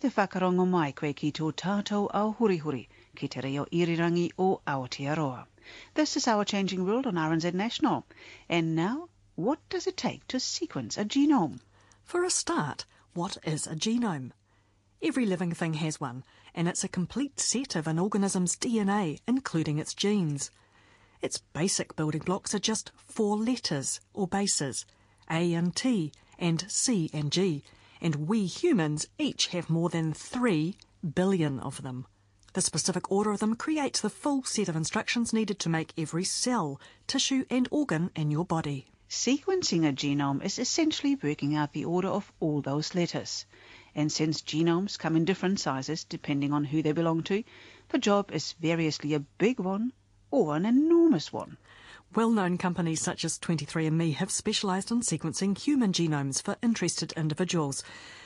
Te whakarongo mai koe ki tō tātou ki te reo irirangi o Aotearoa. This is our changing world on RNZ National. And now, what does it take to sequence a genome? For a start, what is a genome? Every living thing has one, and it's a complete set of an organism's DNA, including its genes. Its basic building blocks are just four letters, or bases A and T, and C and G, and we humans each have more than 3 billion of them. The specific order of them creates the full set of instructions needed to make every cell, tissue, and organ in your body. Sequencing a genome is essentially working out the order of all those letters. And since genomes come in different sizes depending on who they belong to, the job is variously a big one or an enormous one. Well-known companies such as 23andMe have specialised in sequencing human genomes for interested individuals.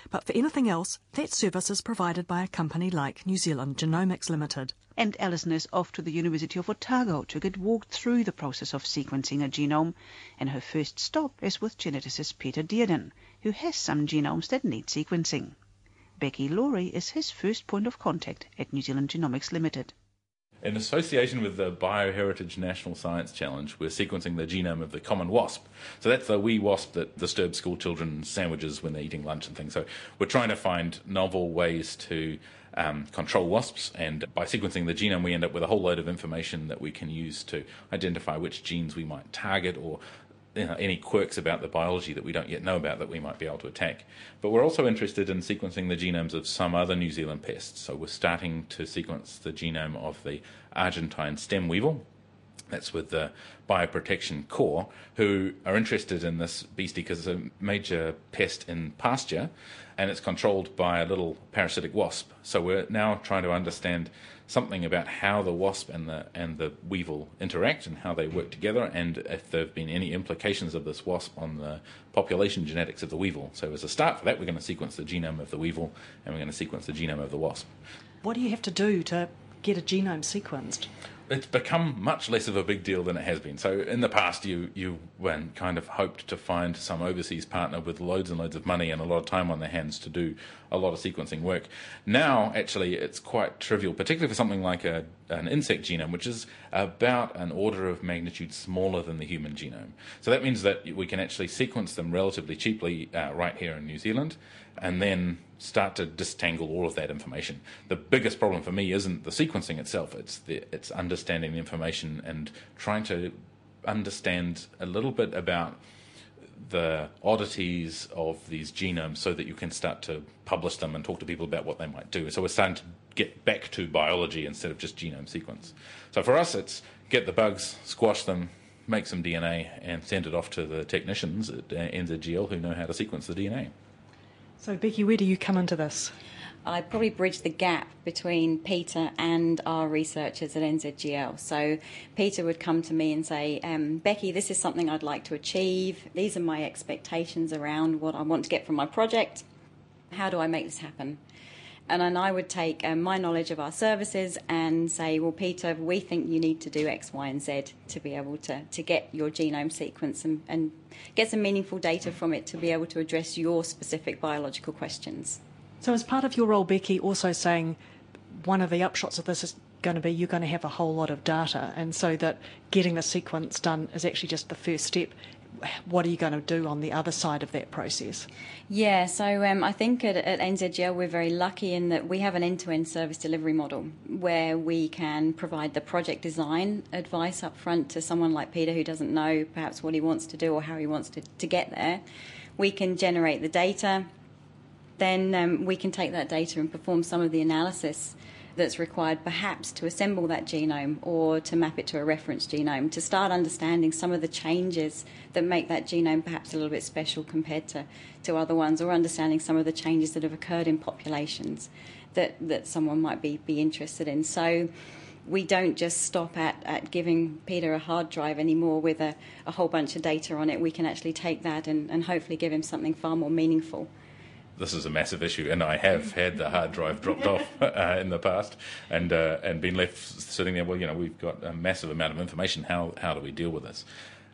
But for anything else, that service is provided by a company like New Zealand Genomics Limited. And Alison is off to the University of Otago to get walked through the process of sequencing a genome. And her first stop is with geneticist Peter Dearden, who has some genomes that need sequencing. Becky Laurie is his first point of contact at New Zealand Genomics Limited. In association with the Bioheritage National Science Challenge, we're sequencing the genome of the common wasp. So that's the wee wasp that disturbs school children's sandwiches when they're eating lunch and things. So we're trying to find novel ways to um, control wasps, and by sequencing the genome, we end up with a whole load of information that we can use to identify which genes we might target or you know, any quirks about the biology that we don't yet know about that we might be able to attack. But we're also interested in sequencing the genomes of some other New Zealand pests. So we're starting to sequence the genome of the Argentine stem weevil. That's with the Bioprotection Corps, who are interested in this beastie because it's a major pest in pasture and it's controlled by a little parasitic wasp. So we're now trying to understand something about how the wasp and the and the weevil interact and how they work together, and if there have been any implications of this wasp on the population genetics of the weevil. So as a start for that, we're going to sequence the genome of the weevil, and we're going to sequence the genome of the wasp. What do you have to do to get a genome sequenced? It's become much less of a big deal than it has been. So in the past, you you when kind of hoped to find some overseas partner with loads and loads of money and a lot of time on their hands to do a lot of sequencing work. Now, actually, it's quite trivial, particularly for something like a an insect genome, which is about an order of magnitude smaller than the human genome. So that means that we can actually sequence them relatively cheaply uh, right here in New Zealand, and then start to distangle all of that information. The biggest problem for me isn't the sequencing itself; it's the it's understanding the information and trying to understand a little bit about the oddities of these genomes so that you can start to publish them and talk to people about what they might do. So we're starting to get back to biology instead of just genome sequence. So for us, it's get the bugs, squash them, make some DNA, and send it off to the technicians at uh, NZGL who know how to sequence the DNA. So, Becky, where do you come into this? I probably bridged the gap between Peter and our researchers at NZGL. So Peter would come to me and say, um, Becky, this is something I'd like to achieve. These are my expectations around what I want to get from my project. How do I make this happen? And then I would take um, my knowledge of our services and say, well, Peter, we think you need to do X, Y, and Z to be able to, to get your genome sequence and, and get some meaningful data from it to be able to address your specific biological questions. So, as part of your role, Becky, also saying one of the upshots of this is going to be you're going to have a whole lot of data, and so that getting the sequence done is actually just the first step. what are you going to do on the other side of that process? Yeah, so um, I think at, at NZGL we're very lucky in that we have an end to end service delivery model where we can provide the project design advice up front to someone like Peter who doesn't know perhaps what he wants to do or how he wants to, to get there. We can generate the data, then um, we can take that data and perform some of the analysis that's required perhaps to assemble that genome or to map it to a reference genome to start understanding some of the changes that make that genome perhaps a little bit special compared to, to other ones or understanding some of the changes that have occurred in populations that, that someone might be, be interested in. So we don't just stop at, at giving Peter a hard drive anymore with a, a whole bunch of data on it. We can actually take that and, and hopefully give him something far more meaningful this is a massive issue, and I have had the hard drive dropped off uh, in the past, and uh, and been left sitting there. Well, you know, we've got a massive amount of information. How how do we deal with this?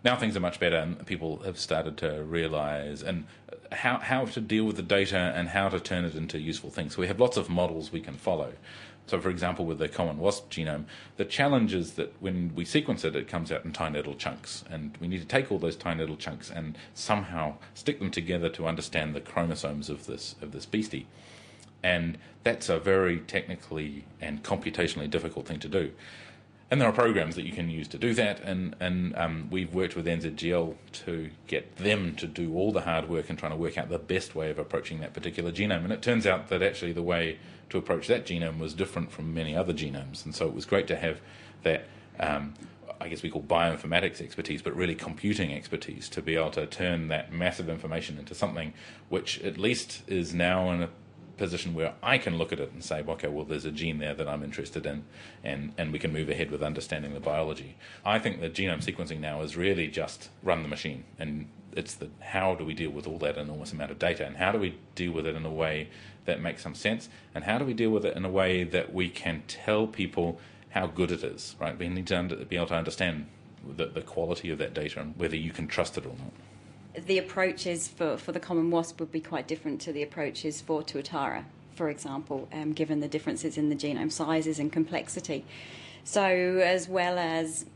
Now things are much better, and people have started to realise and how how to deal with the data and how to turn it into useful things. So we have lots of models we can follow. So, for example, with the common wasp genome, the challenge is that when we sequence it, it comes out in tiny little chunks. And we need to take all those tiny little chunks and somehow stick them together to understand the chromosomes of this, of this beastie. And that's a very technically and computationally difficult thing to do. And there are programs that you can use to do that, and, and um, we've worked with NZGL to get them to do all the hard work and trying to work out the best way of approaching that particular genome. And it turns out that actually the way to approach that genome was different from many other genomes. And so it was great to have that, um, I guess we call bioinformatics expertise, but really computing expertise to be able to turn that massive information into something which at least is now in a position where I can look at it and say, okay, well, there's a gene there that I'm interested in, and, and we can move ahead with understanding the biology. I think that genome sequencing now is really just run the machine, and it's the how do we deal with all that enormous amount of data, and how do we deal with it in a way that makes some sense? And how do we deal with it in a way that we can tell people how good it is, right? We need to under, be able to understand the, the quality of that data and whether you can trust it or not. The approaches for, for the common wasp would be quite different to the approaches for Tuatara, for example, um, given the differences in the genome sizes and complexity. So, as well as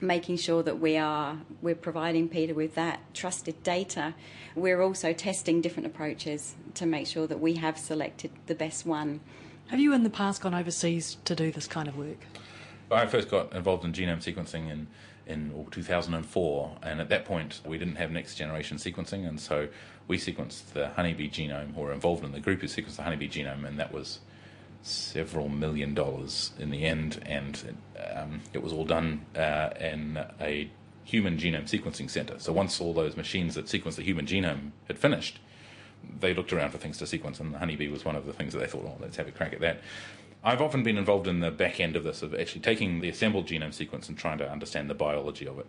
making sure that we are we're providing Peter with that trusted data. We're also testing different approaches to make sure that we have selected the best one. Have you in the past gone overseas to do this kind of work? I first got involved in genome sequencing in in 2004, and at that point we didn't have next generation sequencing, and so we sequenced the honeybee genome, or were involved in the group who sequenced the honeybee genome, and that was several million dollars in the end, and um, it was all done uh, in a human genome sequencing center. So once all those machines that sequenced the human genome had finished, they looked around for things to sequence, and the honeybee was one of the things that they thought, oh, let's have a crack at that. I've often been involved in the back end of this, of actually taking the assembled genome sequence and trying to understand the biology of it.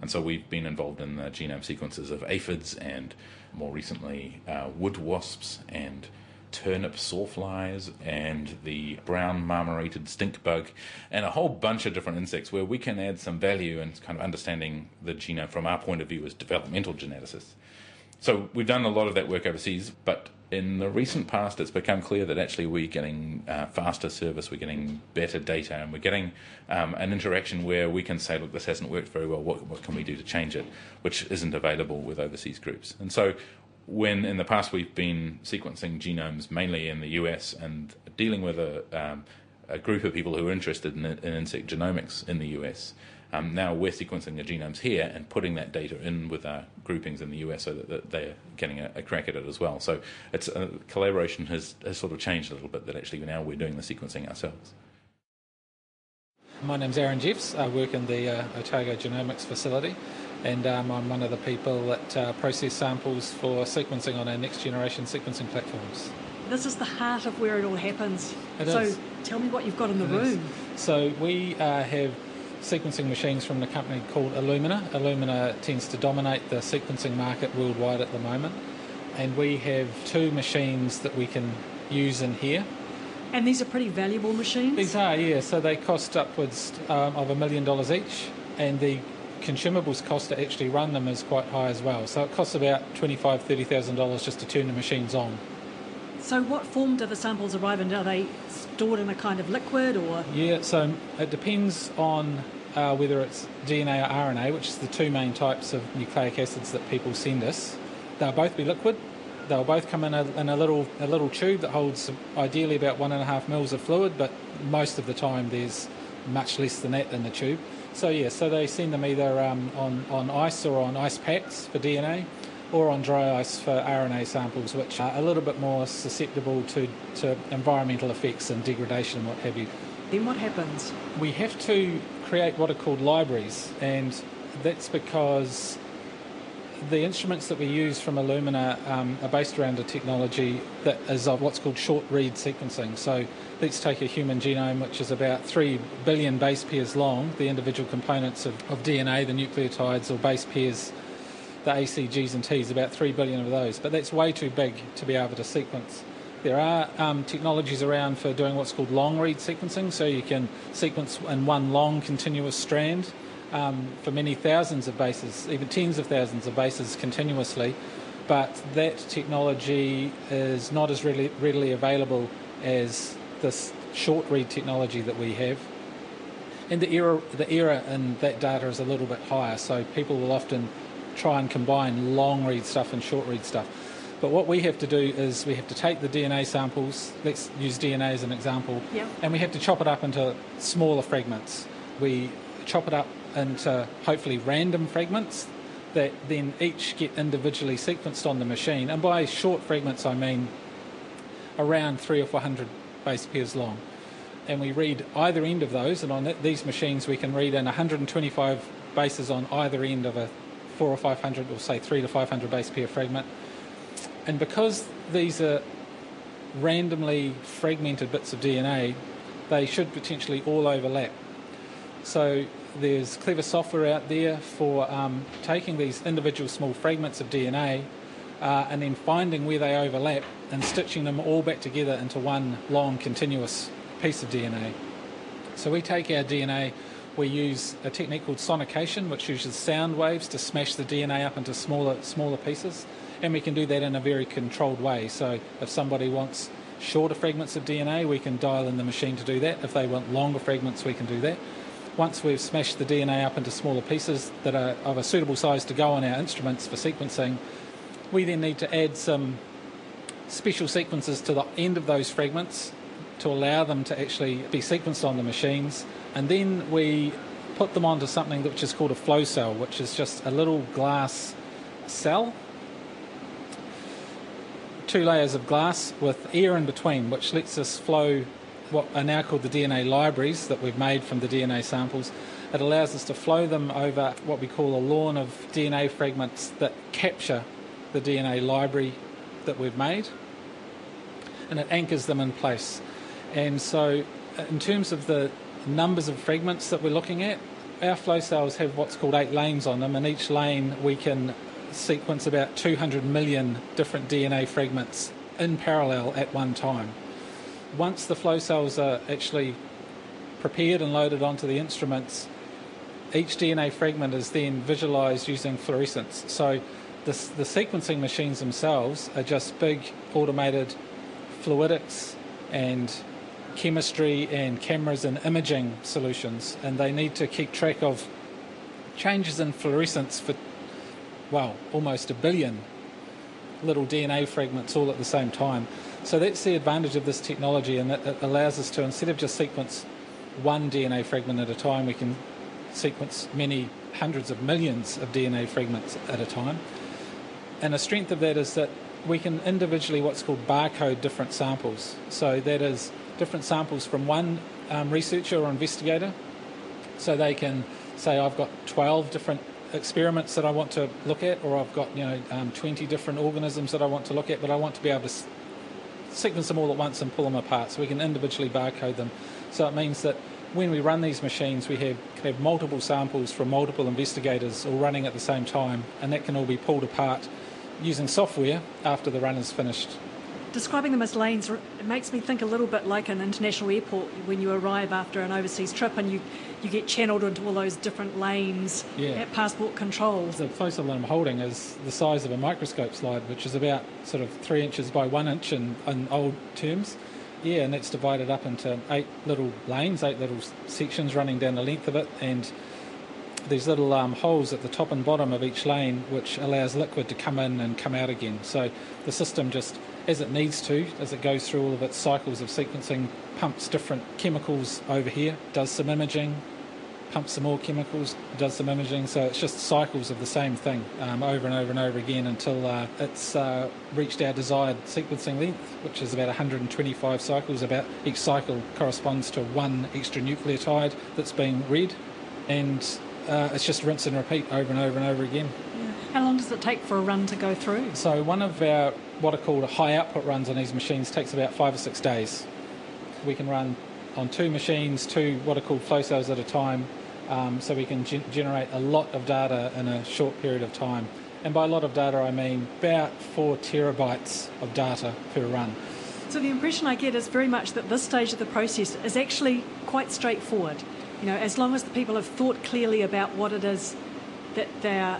And so we've been involved in the genome sequences of aphids and more recently uh, wood wasps and turnip sawflies and the brown marmorated stink bug and a whole bunch of different insects where we can add some value in kind of understanding the genome from our point of view as developmental geneticists. So we've done a lot of that work overseas, but in the recent past, it's become clear that actually we're getting uh, faster service, we're getting better data, and we're getting um, an interaction where we can say, look, this hasn't worked very well, what, what can we do to change it, which isn't available with overseas groups. And so when in the past we've been sequencing genomes mainly in the US and dealing with a, um, a group of people who are interested in, in insect genomics in the US, um, now we're sequencing the genomes here and putting that data in with our groupings in the US so that, that they're getting a, a, crack at it as well. So it's uh, collaboration has, has sort of changed a little bit that actually now we're doing the sequencing ourselves. My name's Aaron Jeffs. I work in the uh, Otago Genomics facility and um, I'm one of the people that uh, process samples for sequencing on our next generation sequencing platforms. This is the heart of where it all happens. It so is. tell me what you've got in the It room. is. So we uh, have sequencing machines from the company called Illumina. Illumina tends to dominate the sequencing market worldwide at the moment, and we have two machines that we can use in here. And these are pretty valuable machines. These are, yeah. So they cost upwards um, of a million dollars each, and the consumables cost to actually run them is quite high as well. So it costs about twenty-five, thirty thousand dollars just to turn the machines on. So what form do the samples arrive in? Are they stored in a kind of liquid or? Yeah, so it depends on uh, whether it's DNA or RNA, which is the two main types of nucleic acids that people send us, they'll both be liquid. They'll both come in a, in a little a little tube that holds ideally about one and a half mils of fluid, but most of the time there's much less than that in the tube. So yeah, so they send them either um, on on ice or on ice packs for DNA, or on dry ice for RNA samples, which are a little bit more susceptible to, to environmental effects and degradation and what have you. Then what happens? We have to create what are called libraries, and that's because the instruments that we use from Illumina um, are based around a technology that is of what's called short read sequencing. So let's take a human genome, which is about 3 billion base pairs long, the individual components of, of DNA, the nucleotides or base pairs, the ACGs and Ts, about 3 billion of those. But that's way too big to be able to sequence. There are um, technologies around for doing what's called long read sequencing, so you can sequence in one long continuous strand um, for many thousands of bases, even tens of thousands of bases continuously. But that technology is not as readily, readily available as this short read technology that we have. And the error, the error in that data is a little bit higher, so people will often try and combine long read stuff and short read stuff. But what we have to do is we have to take the DNA samples, let's use DNA as an example, and we have to chop it up into smaller fragments. We chop it up into hopefully random fragments that then each get individually sequenced on the machine. And by short fragments, I mean around three or four hundred base pairs long. And we read either end of those, and on these machines, we can read in 125 bases on either end of a four or 500, or say three to 500 base pair fragment. And because these are randomly fragmented bits of DNA, they should potentially all overlap. So there's clever software out there for um, taking these individual small fragments of DNA uh, and then finding where they overlap and stitching them all back together into one long continuous piece of DNA. So we take our DNA, we use a technique called sonication, which uses sound waves to smash the DNA up into smaller smaller pieces, and we can do that in a very controlled way. So if somebody wants shorter fragments of DNA, we can dial in the machine to do that. If they want longer fragments, we can do that. Once we've smashed the DNA up into smaller pieces that are of a suitable size to go on our instruments for sequencing, we then need to add some special sequences to the end of those fragments to allow them to actually be sequenced on the machines. And then we put them onto something which is called a flow cell, which is just a little glass cell, two layers of glass with air in between, which lets us flow what are now called the DNA libraries that we've made from the DNA samples. It allows us to flow them over what we call a lawn of DNA fragments that capture the DNA library that we've made and it anchors them in place. And so, uh, in terms of the numbers of fragments that we're looking at, our flow cells have what's called eight lanes on them, and each lane we can sequence about 200 million different DNA fragments in parallel at one time. Once the flow cells are actually prepared and loaded onto the instruments, each DNA fragment is then visualized using fluorescence. So the, the sequencing machines themselves are just big automated fluidics and chemistry and cameras and imaging solutions, and they need to keep track of changes in fluorescence for, well, almost a billion little DNA fragments all at the same time. So that's the advantage of this technology, and it allows us to, instead of just sequence one DNA fragment at a time, we can sequence many hundreds of millions of DNA fragments at a time. And the strength of that is that we can individually what's called barcode different samples. So that is different samples from one um, researcher or investigator. So they can say, I've got 12 different experiments that I want to look at, or I've got you know um, 20 different organisms that I want to look at, but I want to be able to sequence them all at once and pull them apart so we can individually barcode them. So it means that when we run these machines, we have, can have multiple samples from multiple investigators all running at the same time, and that can all be pulled apart using software after the run is finished. Describing them as lanes, it makes me think a little bit like an international airport when you arrive after an overseas trip and you, you get channeled into all those different lanes Yeah. at passport control. The photo that I'm holding is the size of a microscope slide, which is about sort of three inches by one inch in, in old terms. Yeah, and it's divided up into eight little lanes, eight little sections running down the length of it, and these little um, holes at the top and bottom of each lane, which allows liquid to come in and come out again. So the system just, as it needs to, as it goes through all of its cycles of sequencing, pumps different chemicals over here, does some imaging, pumps some more chemicals, does some imaging. So it's just cycles of the same thing um, over and over and over again until uh, it's uh, reached our desired sequencing length, which is about 125 cycles. About each cycle corresponds to one extra nucleotide that's being read, and uh, it's just rinse and repeat over and over and over again. How long does it take for a run to go through? So one of our what are called high output runs on these machines takes about five or six days. We can run on two machines, two what are called flow cells at a time, um, so we can ge- generate a lot of data in a short period of time. And by a lot of data, I mean about four terabytes of data per run. So the impression I get is very much that this stage of the process is actually quite straightforward. You know, as long as the people have thought clearly about what it is that they're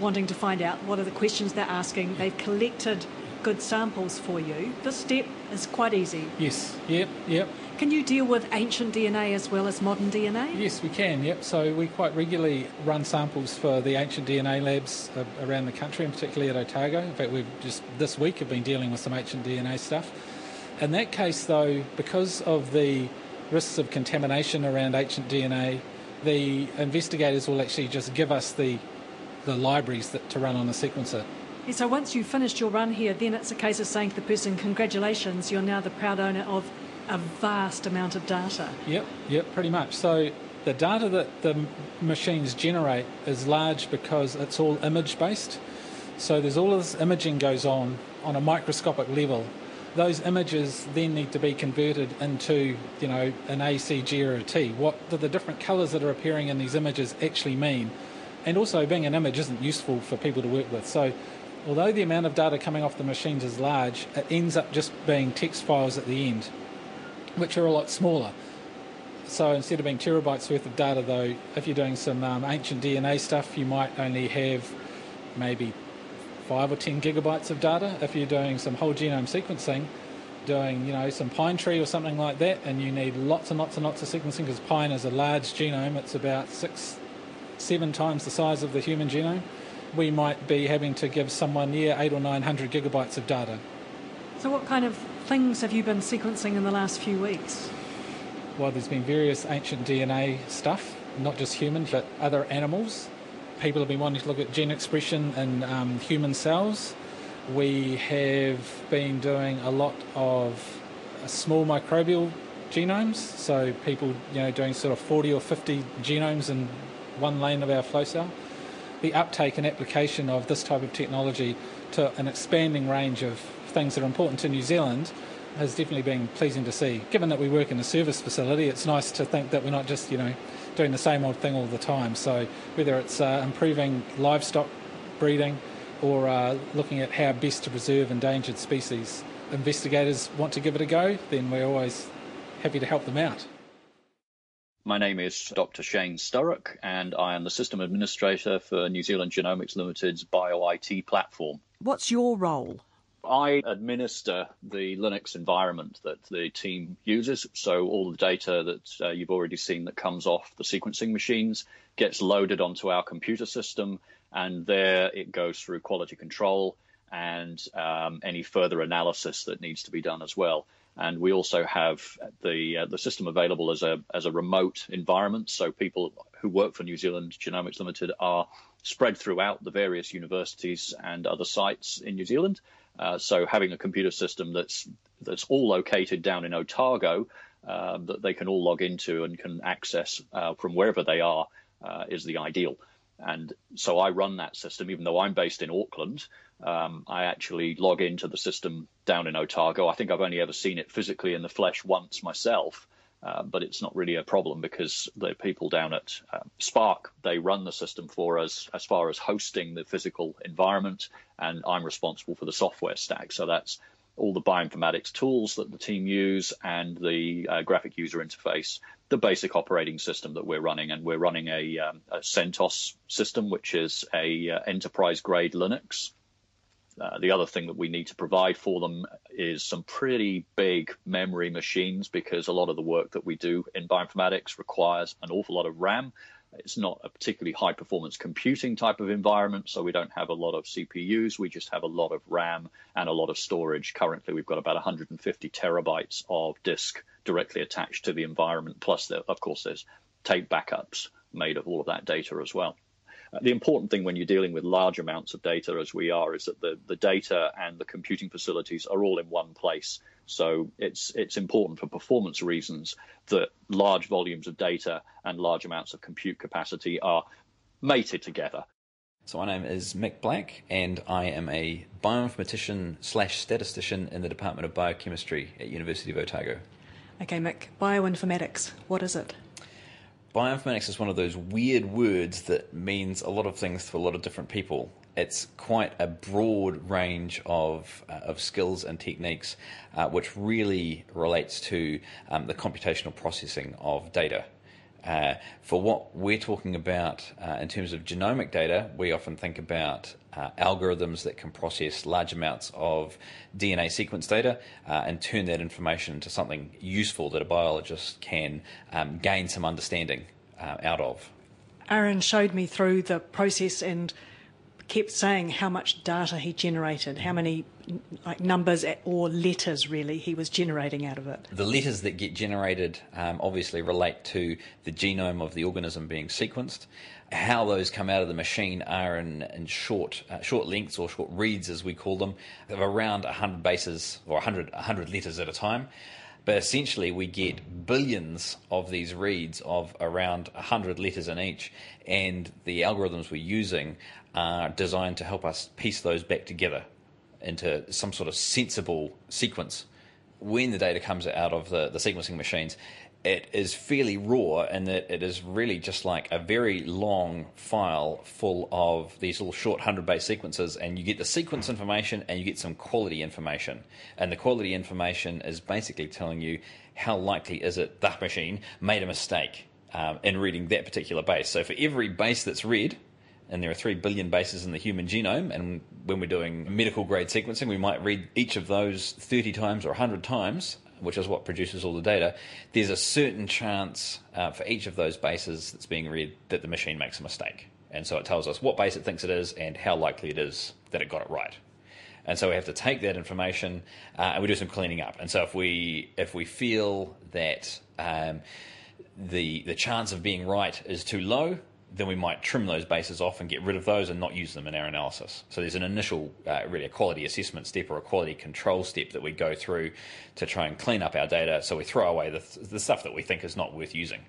wanting to find out, what are the questions they're asking, they've collected good samples for you, this step is quite easy. Yes, yep, yep. Can you deal with ancient DNA as well as modern DNA? Yes, we can. Yep. So we quite regularly run samples for the ancient DNA labs uh, around the country, and particularly at Otago. In fact, we've just this week have been dealing with some ancient DNA stuff. In that case, though, because of the risks of contamination around ancient DNA, the investigators will actually just give us the the libraries that, to run on the sequencer. Yeah, so once you've finished your run here, then it's a case of saying to the person, "Congratulations, you're now the proud owner of." a vast amount of data. Yep, yep, pretty much. So the data that the machines generate is large because it's all image based. So there's all this imaging goes on on a microscopic level. Those images then need to be converted into, you know, an ACG or a T. What do the different colours that are appearing in these images actually mean? And also, being an image isn't useful for people to work with. So, although the amount of data coming off the machines is large, it ends up just being text files at the end which are a lot smaller. So instead of being terabytes worth of data, though, if you're doing some um, ancient DNA stuff, you might only have maybe five or ten gigabytes of data. If you're doing some whole genome sequencing, doing you know some pine tree or something like that, and you need lots and lots and lots of sequencing because pine is a large genome. It's about six, seven times the size of the human genome. We might be having to give someone near eight or nine hundred gigabytes of data. So, what kind of things have you been sequencing in the last few weeks? Well, there's been various ancient DNA stuff, not just human, but other animals. People have been wanting to look at gene expression in um, human cells. We have been doing a lot of small microbial genomes, so people, you know, doing sort of 40 or 50 genomes in one lane of our flow cell. The uptake and application of this type of technology to an expanding range of things that are important to New Zealand has definitely been pleasing to see. Given that we work in a service facility, it's nice to think that we're not just, you know, doing the same old thing all the time. So whether it's uh, improving livestock breeding or uh, looking at how best to preserve endangered species, investigators want to give it a go, then we're always happy to help them out. My name is Dr. Shane Sturrock, and I am the System Administrator for New Zealand Genomics Limited's BioIT platform. What's your role? I administer the Linux environment that the team uses. So all the data that uh, you've already seen that comes off the sequencing machines gets loaded onto our computer system, and there it goes through quality control and um, any further analysis that needs to be done as well. And we also have the uh, the system available as a as a remote environment, so people who work for New Zealand Genomics Limited are spread throughout the various universities and other sites in New Zealand. Uh, so having a computer system that's that's all located down in Otago uh, that they can all log into and can access uh, from wherever they are uh, is the ideal. And so I run that system, even though I'm based in Auckland. Um, I actually log into the system down in Otago. I think I've only ever seen it physically in the flesh once myself, uh, but it's not really a problem because the people down at uh, Spark they run the system for us as far as hosting the physical environment, and I'm responsible for the software stack. So that's all the bioinformatics tools that the team use and the uh, graphic user interface, the basic operating system that we're running, and we're running a, um, a CentOS system, which is a uh, enterprise grade Linux Uh, the other thing that we need to provide for them is some pretty big memory machines because a lot of the work that we do in bioinformatics requires an awful lot of RAM. It's not a particularly high performance computing type of environment, so we don't have a lot of CPUs. We just have a lot of RAM and a lot of storage. Currently, we've got about 150 terabytes of disk directly attached to the environment. Plus, there, of course, there's tape backups made of all of that data as well. Uh, the important thing when you're dealing with large amounts of data, as we are, is that the, the data and the computing facilities are all in one place. So it's it's important for performance reasons that large volumes of data and large amounts of compute capacity are mated together. So my name is Mik Black, and I am a bioinformatician slash statistician in the Department of Biochemistry at University of Otago. Okay, Mik, bioinformatics, what is it? Bioinformatics is one of those weird words that means a lot of things to a lot of different people. It's quite a broad range of, uh, of skills and techniques, uh, which really relates to um, the computational processing of data. Uh, for what we're talking about uh, in terms of genomic data, we often think about uh, algorithms that can process large amounts of DNA sequence data uh, and turn that information into something useful that a biologist can um, gain some understanding uh, out of. Aaron showed me through the process and kept saying how much data he generated, how many like numbers or letters really he was generating out of it. The letters that get generated um, obviously relate to the genome of the organism being sequenced. How those come out of the machine are in, in short uh, short lengths or short reads, as we call them, of around 100 bases or 100, 100 letters at a time. But essentially, we get billions of these reads of around 100 letters in each, and the algorithms we're using are designed to help us piece those back together into some sort of sensible sequence. When the data comes out of the, the sequencing machines, it is fairly raw in that it is really just like a very long file full of these little short 100 base sequences, and you get the sequence information and you get some quality information. And the quality information is basically telling you how likely is it that machine made a mistake um, in reading that particular base. So for every base that's read, and there are 3 billion bases in the human genome. And when we're doing medical grade sequencing, we might read each of those 30 times or 100 times, which is what produces all the data. There's a certain chance uh, for each of those bases that's being read that the machine makes a mistake. And so it tells us what base it thinks it is and how likely it is that it got it right. And so we have to take that information uh, and we do some cleaning up. And so if we if we feel that um, the the chance of being right is too low, then we might trim those bases off and get rid of those and not use them in our analysis. So there's an initial, uh, really a quality assessment step or a quality control step that we go through to try and clean up our data. So we throw away the, the stuff that we think is not worth using.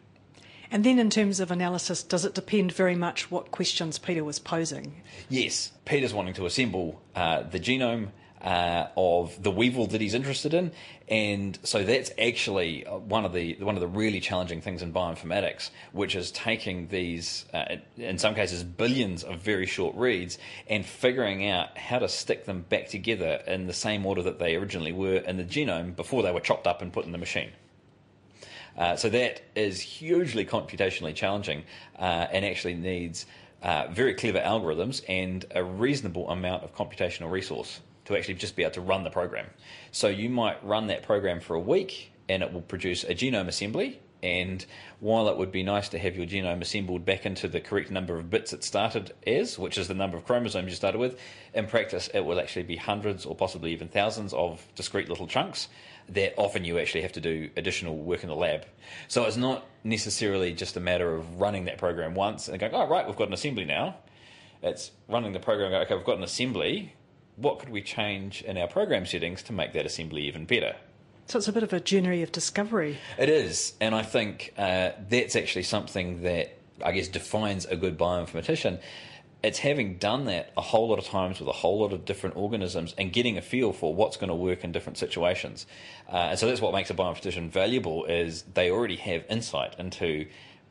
And then, in terms of analysis, does it depend very much what questions Peter was posing? Yes, Peter's wanting to assemble uh, the genome uh, of the weevil that he's interested in, and so that's actually uh, one of the one of the really challenging things in bioinformatics, which is taking these, uh, in some cases, billions of very short reads and figuring out how to stick them back together in the same order that they originally were in the genome before they were chopped up and put in the machine. Uh, so that is hugely computationally challenging uh, and actually needs uh, very clever algorithms and a reasonable amount of computational resource to actually just be able to run the program. So you might run that program for a week and it will produce a genome assembly. And while it would be nice to have your genome assembled back into the correct number of bits it started as, which is the number of chromosomes you started with, in practice it will actually be hundreds or possibly even thousands of discrete little chunks that often you actually have to do additional work in the lab. So it's not necessarily just a matter of running that program once and going, oh, right, we've got an assembly now. It's running the program, okay, we've got an assembly what could we change in our program settings to make that assembly even better? So it's a bit of a journey of discovery. It is, and I think uh, that's actually something that I guess defines a good bioinformatician. It's having done that a whole lot of times with a whole lot of different organisms and getting a feel for what's going to work in different situations. Uh, and so that's what makes a bioinformatician valuable is they already have insight into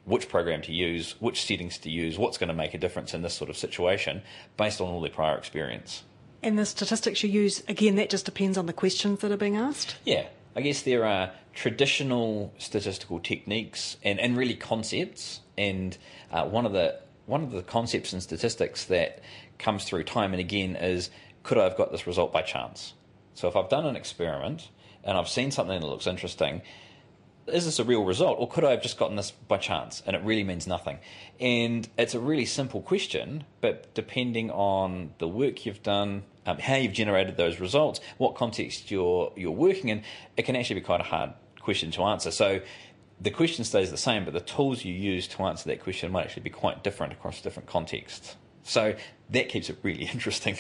which program to use, which settings to use, what's going to make a difference in this sort of situation based on all their prior experience. And the statistics you use, again, that just depends on the questions that are being asked? Yeah. I guess there are traditional statistical techniques and, and really concepts. And uh, one of the one of the concepts in statistics that comes through time and again is could I have got this result by chance? So if I've done an experiment and I've seen something that looks interesting, is this a real result or could I have just gotten this by chance and it really means nothing? And it's a really simple question, but depending on the work you've done, um, how you've generated those results, what context you're you're working in, it can actually be quite a hard question to answer. So the question stays the same, but the tools you use to answer that question might actually be quite different across different contexts. So that keeps it really interesting.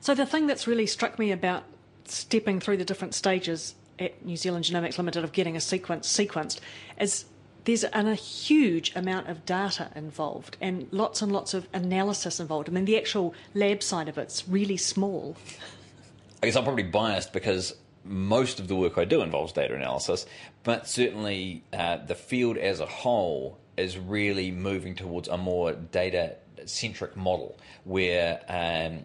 So the thing that's really struck me about stepping through the different stages at New Zealand Genomics Limited of getting a sequence sequenced is there's an, a huge amount of data involved and lots and lots of analysis involved. I mean, the actual lab side of it's really small. I guess I'm probably biased because most of the work I do involves data analysis, but certainly uh, the field as a whole is really moving towards a more data centric model where um,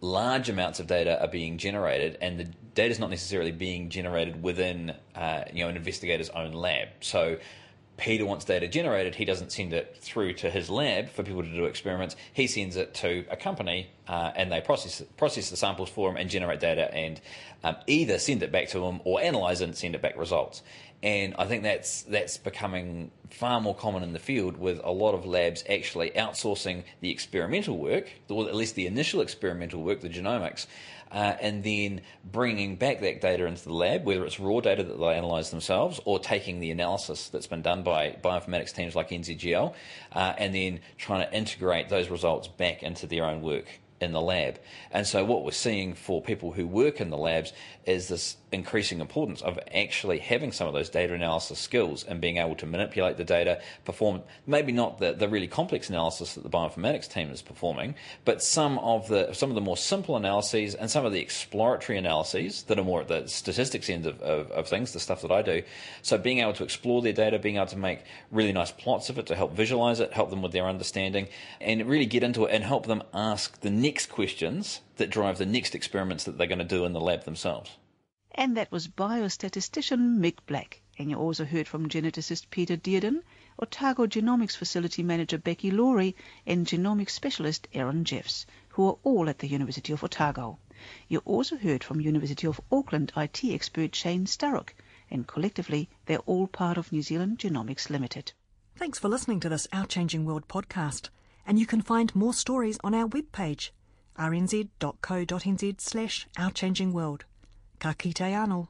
large amounts of data are being generated and the data is not necessarily being generated within uh, you know an investigator's own lab. So Peter wants data generated, he doesn't send it through to his lab for people to do experiments. He sends it to a company, uh, and they process process the samples for him and generate data, and um, either send it back to him or analyze it and send it back results. And I think that's that's becoming far more common in the field, with a lot of labs actually outsourcing the experimental work, or at least the initial experimental work, the genomics, uh, and then bringing back that data into the lab, whether it's raw data that they analyse themselves or taking the analysis that's been done by bioinformatics teams like NZGL, uh, and then trying to integrate those results back into their own work in the lab. And so, what we're seeing for people who work in the labs is this increasing importance of actually having some of those data analysis skills and being able to manipulate the data, perform maybe not the, the really complex analysis that the bioinformatics team is performing, but some of the some of the more simple analyses and some of the exploratory analyses that are more at the statistics end of, of, of things, the stuff that I do. So being able to explore their data, being able to make really nice plots of it to help visualize it, help them with their understanding, and really get into it and help them ask the next questions that drive the next experiments that they're going to do in the lab themselves. And that was biostatistician Mik Black. And you also heard from geneticist Peter Dearden, Otago Genomics Facility Manager Becky Laurie, and genomics specialist Aaron Jeffs, who are all at the University of Otago. You also heard from University of Auckland IT expert Shane Sturrock, and collectively they're all part of New Zealand Genomics Limited. Thanks for listening to this Our Changing World podcast, and you can find more stories on our webpage rnz.co.nz slash ourchangingworld. Ka kite anō.